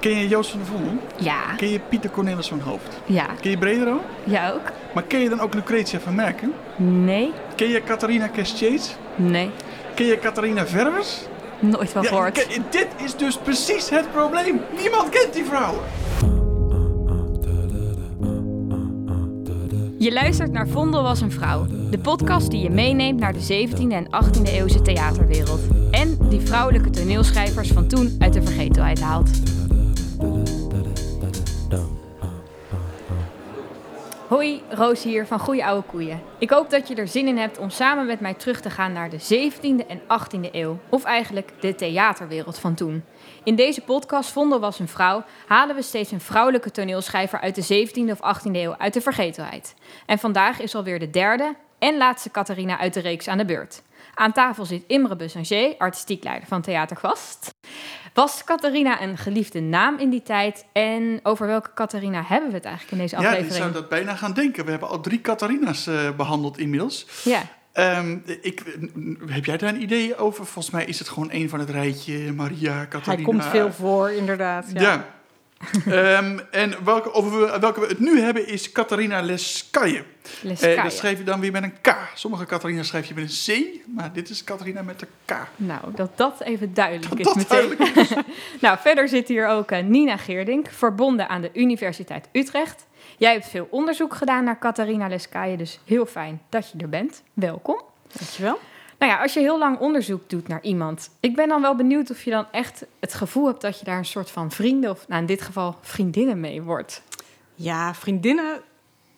Ken je Joost van der Vondel? Ja. Ken je Pieter Cornelis van Hoofd? Ja. Ken je Bredero? Ja ook? Maar ken je dan ook Lucretia van Merken? Nee. Ken je Catharina Kestjeets? Nee. Ken je Catharina Verwers? Nooit van gehoord. ken- dit is dus precies het probleem. Niemand kent die vrouwen. Je luistert naar Vondel was een vrouw. De podcast die je meeneemt naar de 17e en 18e eeuwse theaterwereld. En die vrouwelijke toneelschrijvers van toen uit de vergetelheid haalt. Hoi, Roos hier van Goeie Oude Koeien. Ik hoop dat je er zin in hebt om samen met mij terug te gaan naar de 17e en 18e eeuw. Of eigenlijk de theaterwereld van toen. In deze podcast Vondel was een vrouw halen we steeds een vrouwelijke toneelschrijver uit de 17e of 18e eeuw uit de vergetelheid. En vandaag is alweer de derde en laatste Catharina uit de reeks aan de beurt. Aan tafel zit Imre Busanger, artistiek leider van Theater Kwast. Was Catharina een geliefde naam in die tijd? En over welke Catharina hebben we het eigenlijk in deze Ja, je aflevering? zou dat bijna gaan denken. We hebben al drie Catharina's eh, behandeld inmiddels. Ja. Ehm, ik, heb jij daar een idee over? Volgens mij is het gewoon een van het rijtje. Maria, Catharina. Hij komt veel voor, inderdaad. Ja. Ja. Ehm, en welke, over we- welke we het nu hebben is Catharina. Leskaye. Eh, dat schrijf je dan weer met een K. Sommige Catharina schrijf je met een C, maar dit is Catharina met een K. Nou, dat dat even duidelijk Dat is dat meteen. duidelijk nou, verder zit hier ook eh, Nina Geerdink, verbonden aan de Universiteit Utrecht. Jij hebt veel onderzoek gedaan naar Catharina Leskaye, dus heel fijn dat je er bent. Welkom. Dankjewel. Nou ja, als je heel lang onderzoek doet naar iemand, ik ben dan wel benieuwd of je dan echt het gevoel hebt dat je daar een soort van vrienden, of nou in dit geval vriendinnen mee wordt. Ja, vriendinnen.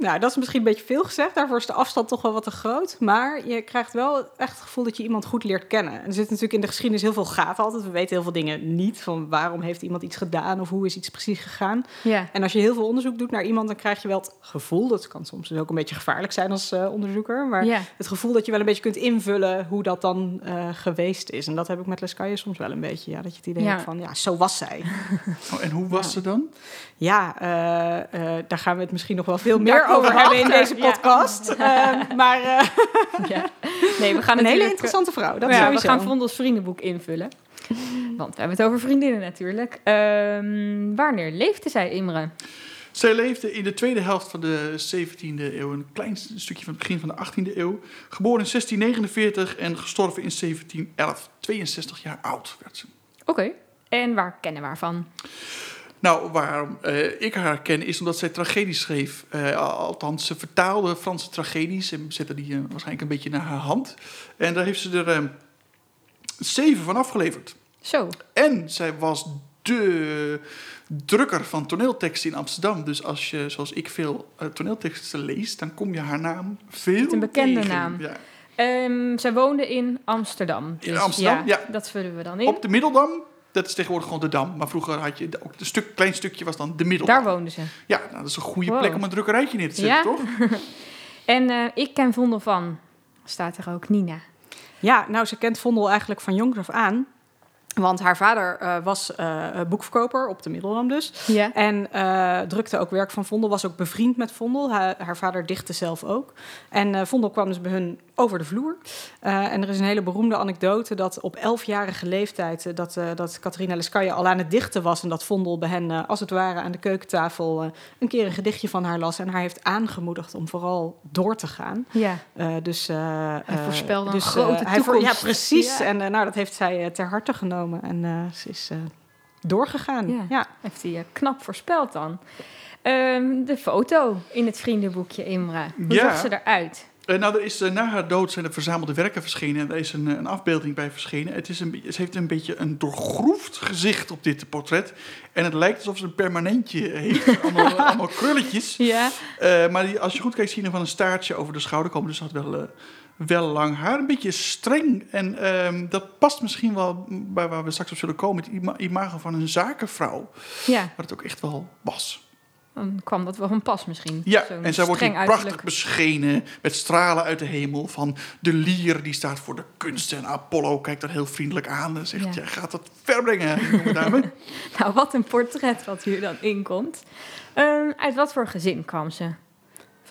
Nou, dat is misschien een beetje veel gezegd. Daarvoor is de afstand toch wel wat te groot. Maar je krijgt wel echt het gevoel dat je iemand goed leert kennen. En er zit natuurlijk in de geschiedenis heel veel gaten altijd. We weten heel veel dingen niet. Van waarom heeft iemand iets gedaan of hoe is iets precies gegaan. Ja. En als je heel veel onderzoek doet naar iemand, dan krijg je wel het gevoel. Dat kan soms dus ook een beetje gevaarlijk zijn als eh, onderzoeker. Maar Ja. het gevoel dat je wel een beetje kunt invullen hoe dat dan eh, geweest is. En dat heb ik met Leskaye soms wel een beetje. Ja, dat je het idee Ja. hebt van, ja, zo was zij. Oh, en hoe was Ja. ze dan? Ja, eh, eh, daar gaan we het misschien nog wel veel meer komen over hebben in deze ja. podcast. Eh, maar eh, ja. Nee, we gaan een hele natuurlijk, interessante vrouw. Dat ja, we gaan Vondels vriendenboek invullen. Want we hebben het over vriendinnen natuurlijk. Ehm, wanneer leefde zij, Imre? Zij leefde in de tweede helft van de 17e eeuw, een klein stukje van het begin van de 18e eeuw. Geboren in 1649 en gestorven in 1711. 62 jaar oud werd ze. Oké. En waar kennen we haar van? Nou, waarom eh, ik haar ken is omdat zij tragedies schreef. Eh, althans, ze vertaalde Franse tragedies en zette die eh, waarschijnlijk een beetje naar haar hand. En daar heeft ze er eh, zeven van afgeleverd. Zo. En zij was de drukker van toneelteksten in Amsterdam. Dus als je, zoals ik, veel toneelteksten leest, dan kom je haar naam veel een bekende tegen. naam. Ja. Ehm, zij woonde in Amsterdam. In Amsterdam, ja. Dat vullen we dan in. Op de Middeldam, dat is tegenwoordig gewoon de Dam. Maar vroeger had je ook een stuk, klein stukje was dan de Middeldam. Daar woonde ze. Ja, nou, dat is een goede Wow. plek om een drukkerijtje neer te zetten, Ja? toch? En eh, ik ken Vondel van, staat er ook, Nina. Ja, nou, ze kent Vondel eigenlijk van jongs af aan. Want haar vader eh, was eh, boekverkoper op de Middeldam dus. Ja. En eh, drukte ook werk van Vondel, was ook bevriend met Vondel. Ha- haar vader dichtte zelf ook. En eh, Vondel kwam dus bij hun over de vloer. Eh, en er is een hele beroemde anekdote dat op elfjarige leeftijd... eh, dat, eh, dat Catharina al aan het dichten was... en dat Vondel bij hen eh, als het ware aan de keukentafel... eh, een keer een gedichtje van haar las... en haar heeft aangemoedigd om vooral door te gaan. Ja. Eh, dus, eh, Hij voorspelde een dus, eh, grote hij toekomst. Ja, precies. Ja. En nou, dat heeft zij ter harte genomen. En eh, ze is eh, doorgegaan. Ja. Ja. Heeft hij knap voorspeld dan. Ehm, de foto in het vriendenboekje, Imre. Hoe Ja. zag ze eruit? Eh, nou, er is, eh, na haar dood zijn er verzamelde werken verschenen. En er is een, eh, een afbeelding bij verschenen. Het is een, heeft een beetje een doorgroefd gezicht op dit portret. En het lijkt alsof ze een permanentje heeft. allemaal, allemaal krulletjes. Ja. Maar die, als je goed kijkt, zie je wel een staartje over de schouder komen. Dus ze had wel, wel lang haar. Een beetje streng. En ehm, dat past misschien wel bij waar we straks op zullen komen. Het ima- imago van een zakenvrouw. Ja, Wat het ook echt wel was. Dan kwam dat wel van pas misschien. Ja, Zo'n en zij wordt hier prachtig uiterlijk. beschenen met stralen uit de hemel. Van de lier, die staat voor de kunst. En Apollo kijkt dat heel vriendelijk aan en zegt... Ja. jij gaat dat verbrengen, jonge dame. Nou, wat een portret wat hier dan inkomt. Ehm uit wat voor gezin kwam ze?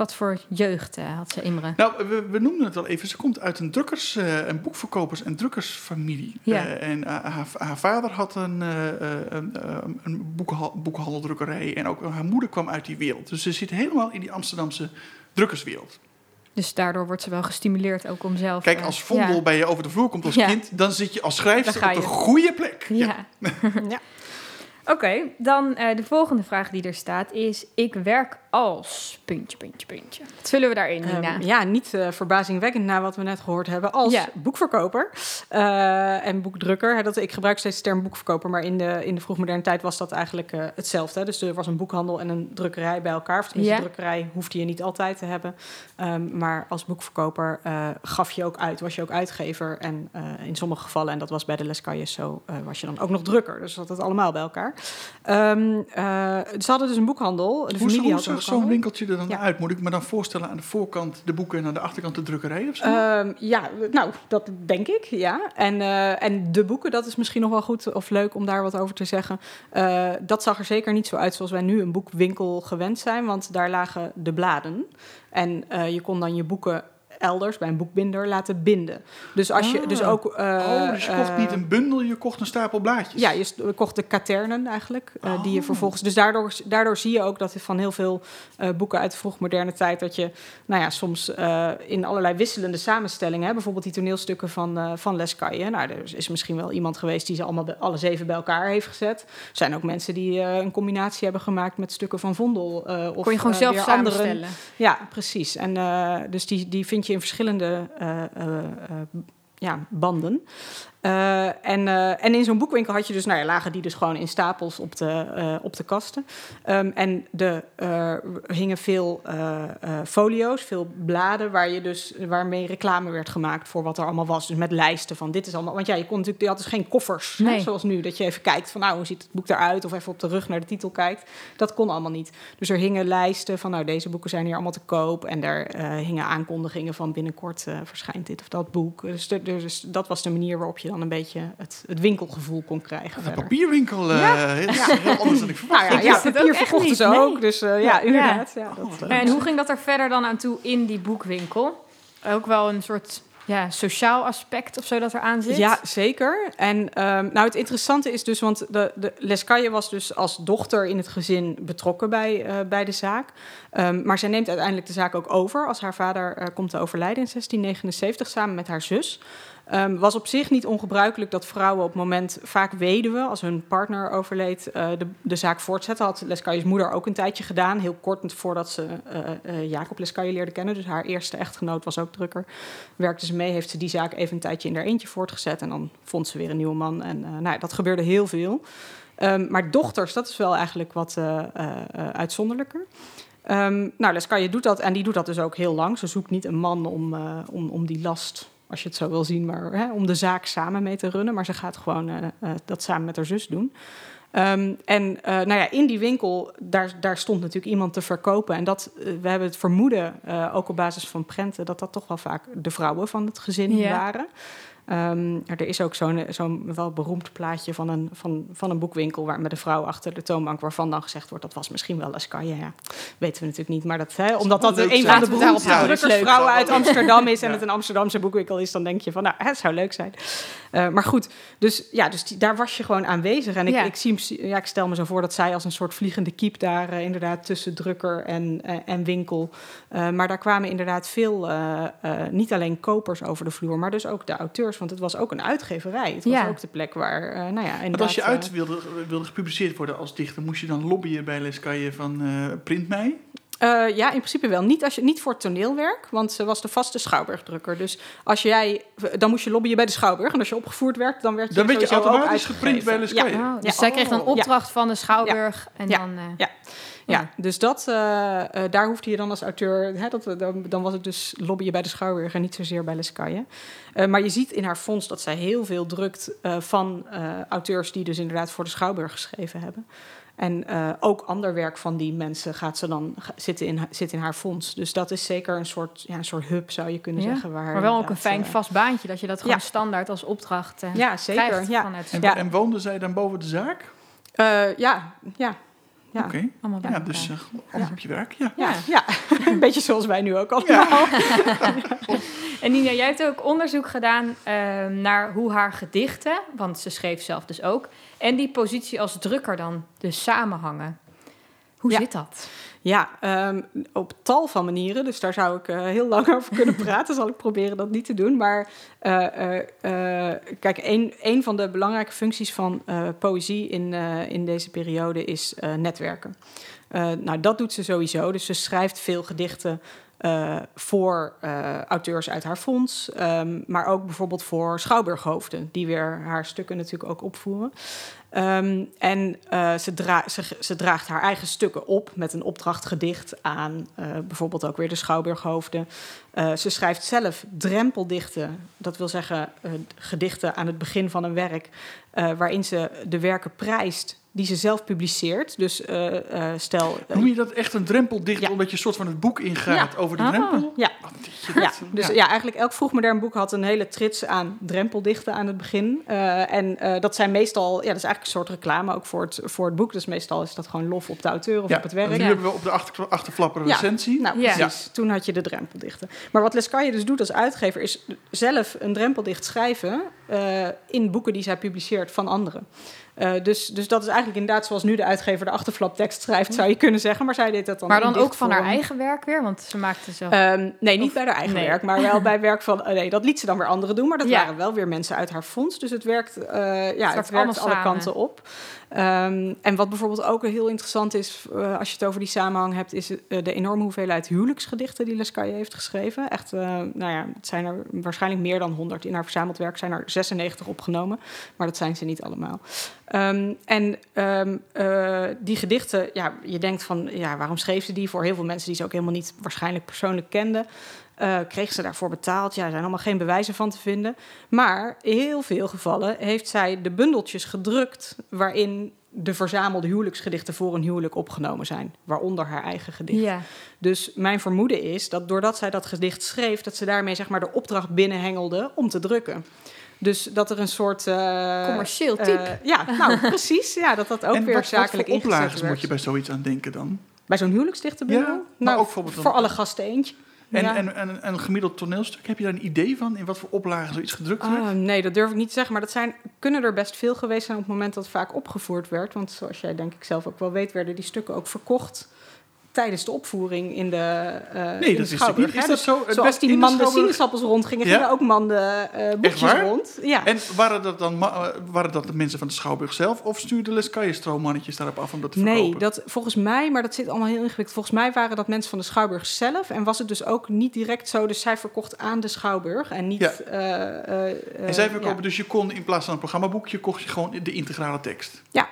Wat voor jeugd eh, had ze, Imre? Nou, we, we noemden het al even. Ze komt uit een drukkers, eh, een boekverkopers- en drukkersfamilie. Ja. Eh, en haar, haar vader had een, een, een boekhal- boekhandeldrukkerij. En ook haar moeder kwam uit die wereld. Dus ze zit helemaal in die Amsterdamse drukkerswereld. Dus daardoor wordt ze wel gestimuleerd ook om zelf... Kijk, als Vondel ja. bij je over de vloer komt als Ja. kind... dan zit je als schrijfster op de goede plek. Ja. Oké, dan eh, de volgende vraag die er staat is... Ik werk als... Puntje, puntje, puntje. Wat vullen we daarin, Nina? Ehm, ja, niet eh, verbazingwekkend na wat we net gehoord hebben. Als Ja. boekverkoper eh, en boekdrukker. Hè, dat, ik gebruik steeds de term boekverkoper, maar in de, in de vroegmoderne tijd was dat eigenlijk eh, hetzelfde. Hè. Dus er was een boekhandel en een drukkerij bij elkaar. Of tenminste, Ja. een drukkerij hoefde je niet altijd te hebben. Ehm, maar als boekverkoper eh, gaf je ook uit, was je ook uitgever. En eh, in sommige gevallen, en dat was bij de Lescailles zo, eh, was je dan ook nog drukker. Dus dat het allemaal bij elkaar. Eh, ze hadden dus een boekhandel. De Hoe, familie hoe zag zo'n winkeltje er dan Ja. uit? Moet ik me dan voorstellen aan de voorkant de boeken en aan de achterkant de drukkerij of zo? Ehm, ja, nou, dat denk ik, ja. En, eh, en de boeken, dat is misschien nog wel goed of leuk om daar wat over te zeggen. Eh, dat zag er zeker niet zo uit zoals wij nu een boekwinkel gewend zijn, want daar lagen de bladen. En je kon dan je boeken elders bij een boekbinder laten binden. Dus als je Ah. dus ook... eh, oh, dus je kocht eh, niet een bundel, je kocht een stapel blaadjes. ja, je kocht de katernen eigenlijk, eh, die je Oh. vervolgens... Dus daardoor, daardoor zie je ook dat van heel veel eh, boeken uit de vroegmoderne tijd... dat je nou ja, soms eh, in allerlei wisselende samenstellingen... Hè, bijvoorbeeld die toneelstukken van, eh van Lescaille... Nou, er is misschien wel iemand geweest die ze allemaal alle zeven bij elkaar heeft gezet. Er zijn ook mensen die eh, een combinatie hebben gemaakt met stukken van Vondel. eh, of, Kon je gewoon zelf anderen. samenstellen. Ja, precies. En eh, dus die, die vind je in verschillende eh, eh, eh, ja, banden. Eh, en, eh, en in zo'n boekwinkel had je dus, nou ja, lagen die dus gewoon in stapels op de, eh, op de kasten. Ehm, en de, er hingen veel folio's, veel bladen, waar je dus, waarmee reclame werd gemaakt voor wat er allemaal was. Dus met lijsten van dit is allemaal. Want ja, je kon natuurlijk, je had dus geen koffers, hè, Nee. zoals nu, dat je even kijkt van nou, hoe ziet het boek eruit? Of even op de rug naar de titel kijkt. Dat kon allemaal niet. Dus er hingen lijsten van, nou, deze boeken zijn hier allemaal te koop. En daar hingen aankondigingen van binnenkort verschijnt dit of dat boek. Dus, de- dus dat was de manier waarop je dan een beetje het, het winkelgevoel kon krijgen. Een papierwinkel, eh, Ja. heel, heel anders dan ik verwacht. Nou ja, ja ook papier verkochten niet, ze nee. ook. Dus eh, ja, Ja. inderdaad. Ja, dat, En hoe ging dat er verder dan aan toe in die boekwinkel? Ook wel een soort ja, sociaal aspect of zo dat er aan zit? Ja, zeker. En ehm, nou, het interessante is dus, want de, de Lescaille was dus als dochter in het gezin betrokken bij, eh, bij de zaak. Ehm, maar zij neemt uiteindelijk de zaak ook over als haar vader eh, komt te overlijden in 1679 samen met haar zus. Ehm, was op zich niet ongebruikelijk dat vrouwen op het moment, vaak weduwen, als hun partner overleed, eh, de, de zaak voortzetten. Had Lescaille's moeder ook een tijdje gedaan, heel kort voordat ze eh, eh, Jacob Lescaille leerde kennen. Dus haar eerste echtgenoot was ook drukker. Werkte ze mee, heeft ze die zaak even een tijdje in haar eentje voortgezet. En dan vond ze weer een nieuwe man. En nou, dat gebeurde heel veel. Ehm, maar dochters, dat is wel eigenlijk wat uitzonderlijker. Ehm, nou, Lescaille doet dat en die doet dat dus ook heel lang. Ze zoekt niet een man om, om, om die last, als je het zo wil zien, maar hè, om de zaak samen mee te runnen. Maar ze gaat gewoon eh, eh, dat samen met haar zus doen. Ehm, en eh, nou ja, in die winkel, daar, daar stond natuurlijk iemand te verkopen. En dat, we hebben het vermoeden, ook op basis van prenten, dat dat toch wel vaak de vrouwen van het gezin Ja. waren. Ehm, er is ook zo'n zo'n wel beroemd plaatje van een, van, van een boekwinkel waar met een vrouw achter de toonbank, waarvan dan gezegd wordt dat was misschien wel Lescaille. Ja, weten we natuurlijk niet, maar dat, hè, omdat dat een van de beroemdste drukkersvrouwen uit. Amsterdam is en Ja. het een Amsterdamse boekwinkel is, dan denk je van nou, het zou leuk zijn. Eh, maar goed, dus, ja, dus die, daar was je gewoon aanwezig. En ik, Ja. ik, zie, ja, ik stel me zo voor dat zij als een soort vliegende kiep daar eh, inderdaad tussen drukker en, eh, en winkel. Eh, maar daar kwamen inderdaad veel, eh, eh, niet alleen kopers over de vloer, maar dus ook de auteurs. Want het was ook een uitgeverij. Het was Ja. ook de plek waar, eh, nou ja, Want als je uit wilde, wilde gepubliceerd worden als dichter, moest je dan lobbyen bij Lescaille van eh, print mij? Eh, ja, in principe wel. Niet, als je, niet voor toneelwerk, want ze was de vaste Schouwburgdrukker. Dus als jij, dan moest je lobbyen bij de Schouwburg. En als je opgevoerd werd, dan werd je Dan werd je automatisch geprint bij. Lescaille. Ja. Oh, dus Ja. zij kreeg dan Oh. opdracht van de Schouwburg en Ja. dan... eh, Ja. Ja, dus dat, eh, eh, daar hoefde je dan als auteur, hè, dat, dan, dan was het dus lobbyen bij de Schouwburg en niet zozeer bij Lescaille. Eh maar je ziet in haar fonds dat zij heel veel drukt eh, van eh, auteurs die dus inderdaad voor de Schouwburg geschreven hebben. En eh, ook ander werk van die mensen gaat ze dan zitten in, zit in haar fonds. Dus dat is zeker een soort, ja, een soort hub, zou je kunnen Ja, zeggen. Waar Maar wel ook een fijn vast baantje, dat je dat gewoon ja. standaard als opdracht Ja, zeker. krijgt Ja. En, Ja. en woonde zij dan boven de zaak? Eh, ja, ja. Ja. Oké. Allemaal bij Ja, dus alles op je werk. Ja. Ja, ja. een beetje zoals wij nu ook allemaal. En Nina, jij hebt ook onderzoek gedaan ehm, naar hoe haar gedichten, want ze schreef zelf dus ook, en die positie als drukker dan dus samenhangen. Hoe Ja. zit dat? Ja, ehm, op tal van manieren. Dus daar zou ik eh, heel lang over kunnen praten. Zal ik proberen dat niet te doen. Maar eh, eh, kijk, een, een van de belangrijke functies van poëzie in, in deze periode is netwerken. Nou, dat doet ze sowieso. Dus ze schrijft veel gedichten eh, voor eh, auteurs uit haar fonds. ehm, maar ook bijvoorbeeld voor schouwburghoofden, die weer haar stukken natuurlijk ook opvoeren. Ehm, en eh, ze, ze, ze draagt haar eigen stukken op met een opdrachtgedicht aan bijvoorbeeld ook weer de Schouwburghoofden. Ze schrijft zelf drempeldichten, dat wil zeggen gedichten aan het begin van een werk, waarin ze de werken prijst die ze zelf publiceert. Dus eh, eh, stel. Noem je dat echt een drempeldicht, Ja. omdat je een soort van het boek ingaat Ja. over de Ah. drempel? ja, Wat je Ja, dus ja. eigenlijk elk vroegmodern boek had een hele trits aan drempeldichten aan het begin. Eh, en eh, dat zijn meestal, ja, dat is eigenlijk een soort reclame ook voor het, voor het boek. Dus meestal is dat gewoon lof op de auteur of Ja, op het werk. en nu Ja. hebben we op de achter, achterflapper een Ja. recensie. Nou, Ja. precies. Toen had je de drempeldichten. Maar wat Lescaille dus doet als uitgever... is zelf een drempeldicht schrijven... eh, in boeken die zij publiceert van anderen. Eh, dus, dus dat is eigenlijk inderdaad zoals nu de uitgever de achterflaptekst schrijft... zou je kunnen zeggen, maar zij deed dat dan Maar dan ook van haar eigen werk weer, want ze maakte zelf... Ehm, nee, niet Of- bij haar eigen nee. werk, maar wel bij werk van... eh, nee, dat liet ze dan weer anderen doen, maar dat Ja. waren wel weer mensen uit haar fonds. Dus het werkt, eh, ja, het allemaal werkt alle samen. kanten op. Ehm, en wat bijvoorbeeld ook heel interessant is, eh, als je het over die samenhang hebt... is eh, de enorme hoeveelheid huwelijksgedichten die Lescaille heeft geschreven. Echt, eh, nou ja, het zijn er waarschijnlijk meer dan 100. In haar verzameld werk zijn er 96 opgenomen, maar dat zijn ze niet allemaal. Ehm, en ehm, eh, die gedichten, ja, je denkt van, ja, waarom schreef ze die? Voor heel veel mensen die ze ook helemaal niet waarschijnlijk persoonlijk kenden. Eh kreeg ze daarvoor betaald? Ja, er zijn allemaal geen bewijzen van te vinden. Maar in heel veel gevallen heeft zij de bundeltjes gedrukt... waarin de verzamelde huwelijksgedichten voor een huwelijk opgenomen zijn. Waaronder haar eigen gedicht. ja. Dus mijn vermoeden is dat doordat zij dat gedicht schreef... dat ze daarmee zeg maar de opdracht binnenhengelde om te drukken. Dus dat er een soort... eh, Commercieel eh, type. ja, nou precies. Ja, dat dat ook en weer wat, wat zakelijk voor ingezet oplages werd. moet je bij zoiets aan denken dan? Bij zo'n huwelijksdichtenbundel? Ja, nou, ook bijvoorbeeld voor dan- alle gasten eentje. En, Ja. en, en, en een gemiddeld toneelstuk, heb je daar een idee van? In wat voor oplagen zoiets gedrukt werd? Ah, nee, dat durf ik niet te zeggen. Maar dat zijn, kunnen er best veel geweest zijn op het moment dat het vaak opgevoerd werd. Want zoals jij denk ik zelf ook wel weet, werden die stukken ook verkocht tijdens de opvoering in de uh, Nee, in dat de Schouwburg, niet. Is dat Dus zo? Het Zoals die de manden Schouwburg? sinaasappels rondgingen, Ja? gingen ook manden eh boekjes rond. Ja. En waren dat dan eh, waren dat de mensen van de Schouwburg zelf? Of stuurde Lescaille stroommannetjes daarop af om dat te verkopen? Nee, dat, volgens mij, maar dat zit allemaal heel ingewikkeld. Volgens mij waren dat mensen van de Schouwburg zelf. En was het dus ook niet direct zo. Dus zij verkocht aan de Schouwburg en niet... Ja. En zij verkopen, ja. dus je kon in plaats van een programmaboekje, kocht je gewoon de integrale tekst. Ja,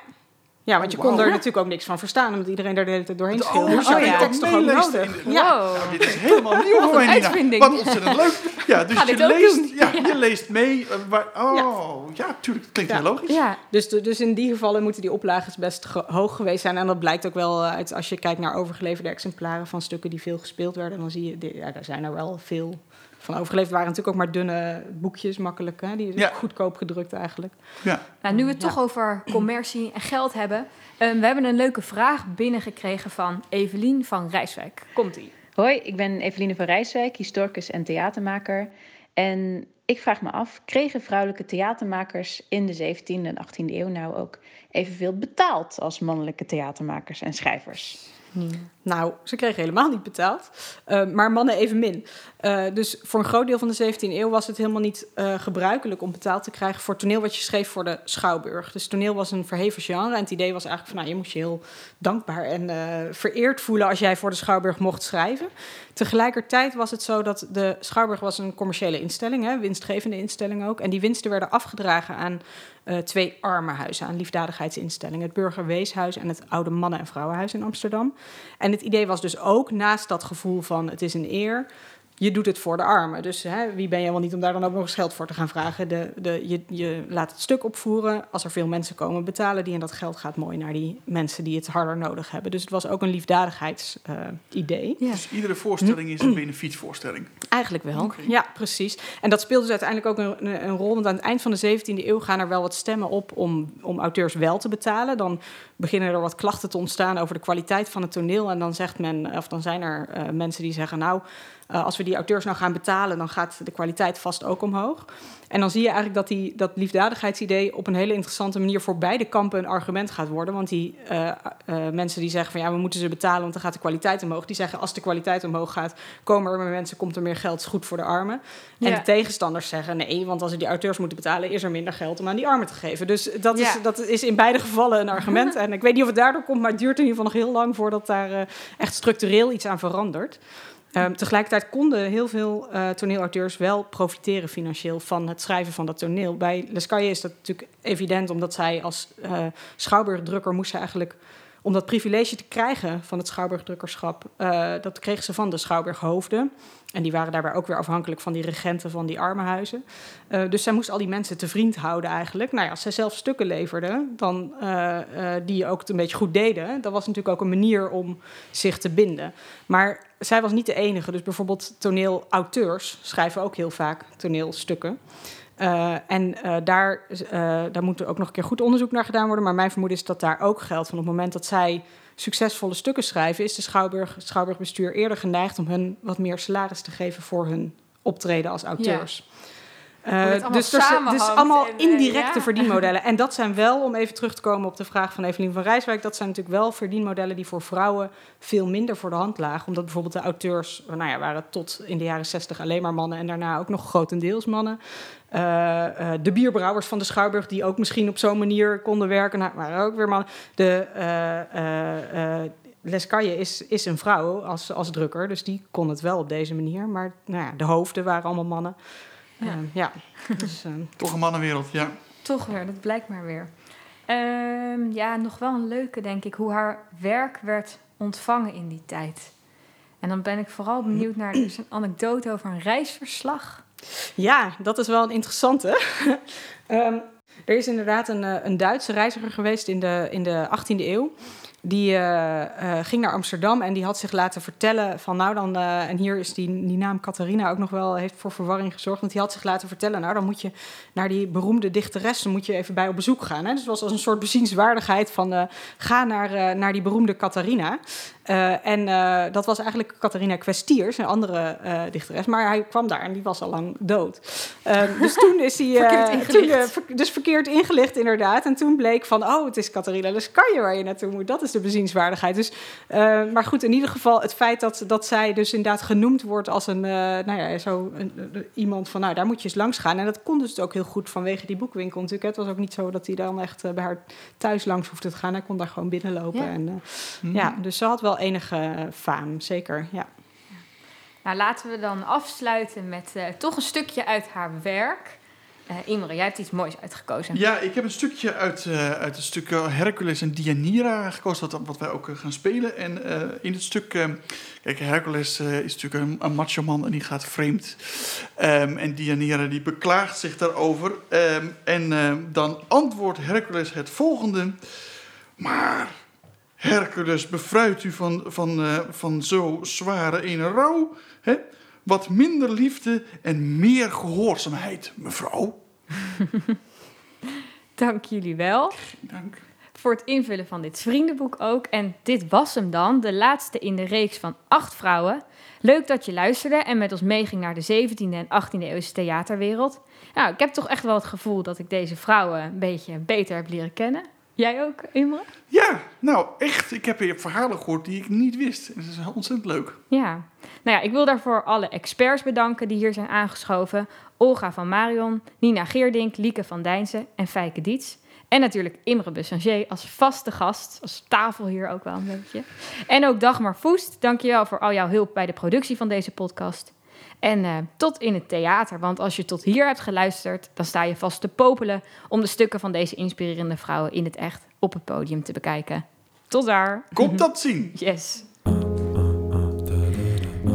want je Oh, kon er natuurlijk ook niks van verstaan... omdat iedereen daar de hele tijd doorheen Oh, schreeuwde. Dus ja, je had ja. die tekst toch ook nodig. Ja. Wow. Nou, dit is helemaal nieuw voor een mij. Wat ontzettend leuk. Ja, dus Ga je dit ook leest, doen. ja, je leest mee. eh, waar, oh, ja, tuurlijk, klinkt Ja. heel logisch. Ja, Dus, dus in die gevallen moeten die oplages best hoog geweest zijn. En dat blijkt ook wel uit als je kijkt naar overgeleverde exemplaren van stukken die veel gespeeld werden. Dan zie je, ja, daar zijn er wel veel van overgeleverd. Het waren natuurlijk ook maar dunne boekjes, makkelijk. Hè? Die Ja. goedkoop gedrukt eigenlijk. Ja. nou, nu we het Ja. toch over commercie en geld hebben. ehm, we hebben een leuke vraag binnengekregen van Evelien van Rijswijk. Komt-ie. Hoi, ik ben Eveline van Rijswijk, historicus en theatermaker. En ik vraag me af, kregen vrouwelijke theatermakers in de 17e en 18e eeuw nou ook evenveel betaald als mannelijke theatermakers en schrijvers? Nou, ze kregen helemaal niet betaald, eh, maar mannen evenmin. Eh dus voor een groot deel van de 17e eeuw was het helemaal niet eh, gebruikelijk om betaald te krijgen voor toneel wat je schreef voor de schouwburg. Dus toneel was een verheven genre en het idee was eigenlijk van, nou, je moest je heel dankbaar en vereerd voelen als jij voor de schouwburg mocht schrijven. Tegelijkertijd was het zo dat de schouwburg was een commerciële instelling, hè, winstgevende instelling ook, en die winsten werden afgedragen aan eh, twee armenhuizen, aan liefdadigheidsinstellingen, het Burgerweeshuis en het Oude Mannen- en Vrouwenhuis in Amsterdam. En het idee was dus ook, naast dat gevoel van het is een eer, je doet het voor de armen. Dus hè, wie ben je wel niet om daar dan ook nog eens geld voor te gaan vragen? De, de, je, je laat het stuk opvoeren. Als er veel mensen komen, betalen die. En dat geld gaat mooi naar die mensen die het harder nodig hebben. Dus het was ook een liefdadigheidsidee. Ja. Dus iedere voorstelling is een benefietvoorstelling. Eigenlijk wel, ja, precies. En dat speelde dus uiteindelijk ook een, een, een rol. Want aan het eind van de 17e eeuw gaan er wel wat stemmen op om, om auteurs wel te betalen. Dan beginnen er wat klachten te ontstaan over de kwaliteit van het toneel. En dan zegt men, of dan zijn er eh, mensen die zeggen, nou, eh, als we die auteurs nou gaan betalen, dan gaat de kwaliteit vast ook omhoog. En dan zie je eigenlijk dat die, dat liefdadigheidsidee op een hele interessante manier voor beide kampen een argument gaat worden. Want die eh, eh, mensen die zeggen van ja, we moeten ze betalen, want dan gaat de kwaliteit omhoog. Die zeggen als de kwaliteit omhoog gaat, komen er meer mensen, komt er meer geld, is goed voor de armen. En de tegenstanders zeggen nee, want als we die auteurs moeten betalen, is er minder geld om aan die armen te geven. Dus dat, Ja. is, dat is in beide gevallen een argument. En ik weet niet of het daardoor komt, maar het duurt in ieder geval nog heel lang voordat daar echt structureel iets aan verandert. Ehm, tegelijkertijd konden heel veel eh toneelauteurs wel profiteren financieel van het schrijven van dat toneel. Bij Lescaille is dat natuurlijk evident, omdat zij als eh schouwburgdrukker moest eigenlijk om dat privilege te krijgen van het schouwburgdrukkerschap, eh, dat kreeg ze van de schouwburghoofden. En die waren daarbij ook weer afhankelijk van die regenten van die armenhuizen. Eh, dus zij moest al die mensen te vriend houden eigenlijk. Nou ja, als zij zelf stukken leverde, dan, eh, die ook een beetje goed deden... dat was natuurlijk ook een manier om zich te binden. Maar zij was niet de enige. Dus bijvoorbeeld toneelauteurs schrijven ook heel vaak toneelstukken. Eh, en eh, daar, eh, daar moet er ook nog een keer goed onderzoek naar gedaan worden. Maar mijn vermoeden is dat daar ook geldt. Van op het moment dat zij succesvolle stukken schrijven, is de Schouwburg, het Schouwburgbestuur eerder geneigd om hun wat meer salaris te geven voor hun optreden als auteurs. Allemaal dus dus allemaal en, eh, indirecte ja. verdienmodellen. En dat zijn wel, om even terug te komen op de vraag van Evelien van Rijswijk, dat zijn natuurlijk wel verdienmodellen die voor vrouwen veel minder voor de hand lagen. Omdat bijvoorbeeld de auteurs, nou ja, waren tot in de jaren zestig alleen maar mannen en daarna ook nog grotendeels mannen. Eh, eh, de bierbrouwers van de Schouwburg, die ook misschien op zo'n manier konden werken, nou, waren ook weer mannen. De eh eh, eh, Lescaille is, is een vrouw als, als drukker, dus die kon het wel op deze manier. Maar nou ja, de hoofden waren allemaal mannen. Ja. Ja, ja. Dus, eh, Toch een mannenwereld, ja. Toch weer, dat blijkt maar weer. Ehm, ja, nog wel een leuke, denk ik, hoe haar werk werd ontvangen in die tijd. En dan ben ik vooral benieuwd naar is een anekdote over een reisverslag. Ja, dat is wel een interessante. Ehm, er is inderdaad een, eh, een Duitse reiziger geweest in de, in de 18e eeuw. Die eh, eh, ging naar Amsterdam en die had zich laten vertellen van nou dan, eh, en hier is die, die naam Catharina ook nog wel, heeft voor verwarring gezorgd. Want die had zich laten vertellen, nou dan moet je naar die beroemde dichteres, moet je even bij op bezoek gaan. Hè? Dus het was als een soort bezienswaardigheid van ga naar, naar die beroemde Catharina. Eh, en eh, dat was eigenlijk Catharina Kwestiers, een andere eh, dichteres. Maar hij kwam daar en die was al lang dood. Ehm, dus toen is hij... eh, Verkeerd ingelicht. toen, ver- dus verkeerd ingelicht, inderdaad. En toen bleek van, oh, het is Catharina Lescaille waar je naartoe moet. Dat is de bezienswaardigheid. Dus, eh, maar goed, in ieder geval het feit dat, dat zij dus inderdaad genoemd wordt als een, eh, nou ja, zo een, een- iemand van, nou, daar moet je eens langs gaan. En dat kon dus ook heel goed vanwege die boekwinkel natuurlijk. Het was ook niet zo dat hij dan echt bij haar thuis langs hoefde te gaan. Hij kon daar gewoon binnenlopen. Ja. En, eh, Hm. ja, dus ze had wel enige eh, faam, zeker. Ja. Nou, laten we dan afsluiten met eh, toch een stukje uit haar werk. Eh Imre, jij hebt iets moois uitgekozen. Ja, ik heb een stukje uit, eh, uit het stuk Hercules en Deianira gekozen, wat, wat wij ook gaan spelen. En eh, in het stuk, eh, kijk, Hercules eh, is natuurlijk een, een macho man en die gaat vreemd. Ehm, en Deianira die beklaagt zich daarover. Ehm, en eh, dan antwoordt Hercules het volgende. Maar Hercules bevrijdt u van, van, eh, van zo zware ene rouw. Hè? Wat minder liefde en meer gehoorzaamheid, mevrouw. Dank jullie wel. Dank. voor het invullen van dit vriendenboek ook. En dit was hem dan, de laatste in de reeks van acht vrouwen. Leuk dat je luisterde en met ons meeging naar de 17e en 18e eeuwse theaterwereld. Nou, ik heb toch echt wel het gevoel dat ik deze vrouwen een beetje beter heb leren kennen. Jij ook, Imre? Ja, nou echt. Ik heb hier verhalen gehoord die ik niet wist. En dat is ontzettend leuk. Ja. Nou ja, ik wil daarvoor alle experts bedanken die hier zijn aangeschoven. Olga van Marion, Nina Geerdink, Lieke van Dijnsen en Fijke Diets. En natuurlijk Imre Bussanger als vaste gast, als tafel hier ook wel een beetje. En ook Dagmar Voest, dankjewel voor al jouw hulp bij de productie van deze podcast. En eh, tot in het theater, want als je tot hier hebt geluisterd, dan sta je vast te popelen om de stukken van deze inspirerende vrouwen in het echt op het podium te bekijken. Tot daar. Komt dat zien. Yes.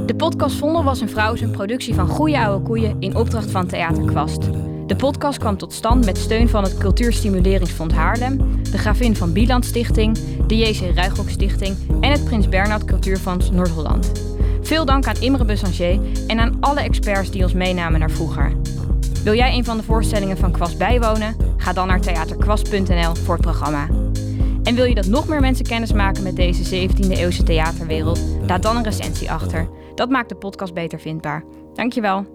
De podcast Vondel was een vrouw een productie van Goeie Oude Koeien in opdracht van Theater Kwast. De podcast kwam tot stand met steun van het Cultuurstimuleringsfonds Haarlem, de Gravin van Bieland Stichting, de JC Ruigrok Stichting en het Prins Bernhard Cultuurfonds Noord-Holland. Veel dank aan Imre Bussanger en aan alle experts die ons meenamen naar vroeger. Wil jij een van de voorstellingen van Kwast bijwonen? Ga dan naar theaterkwast.nl voor het programma. En wil je dat nog meer mensen kennis maken met deze 17e eeuwse theaterwereld? Laat dan een recensie achter. Dat maakt de podcast beter vindbaar. Dankjewel.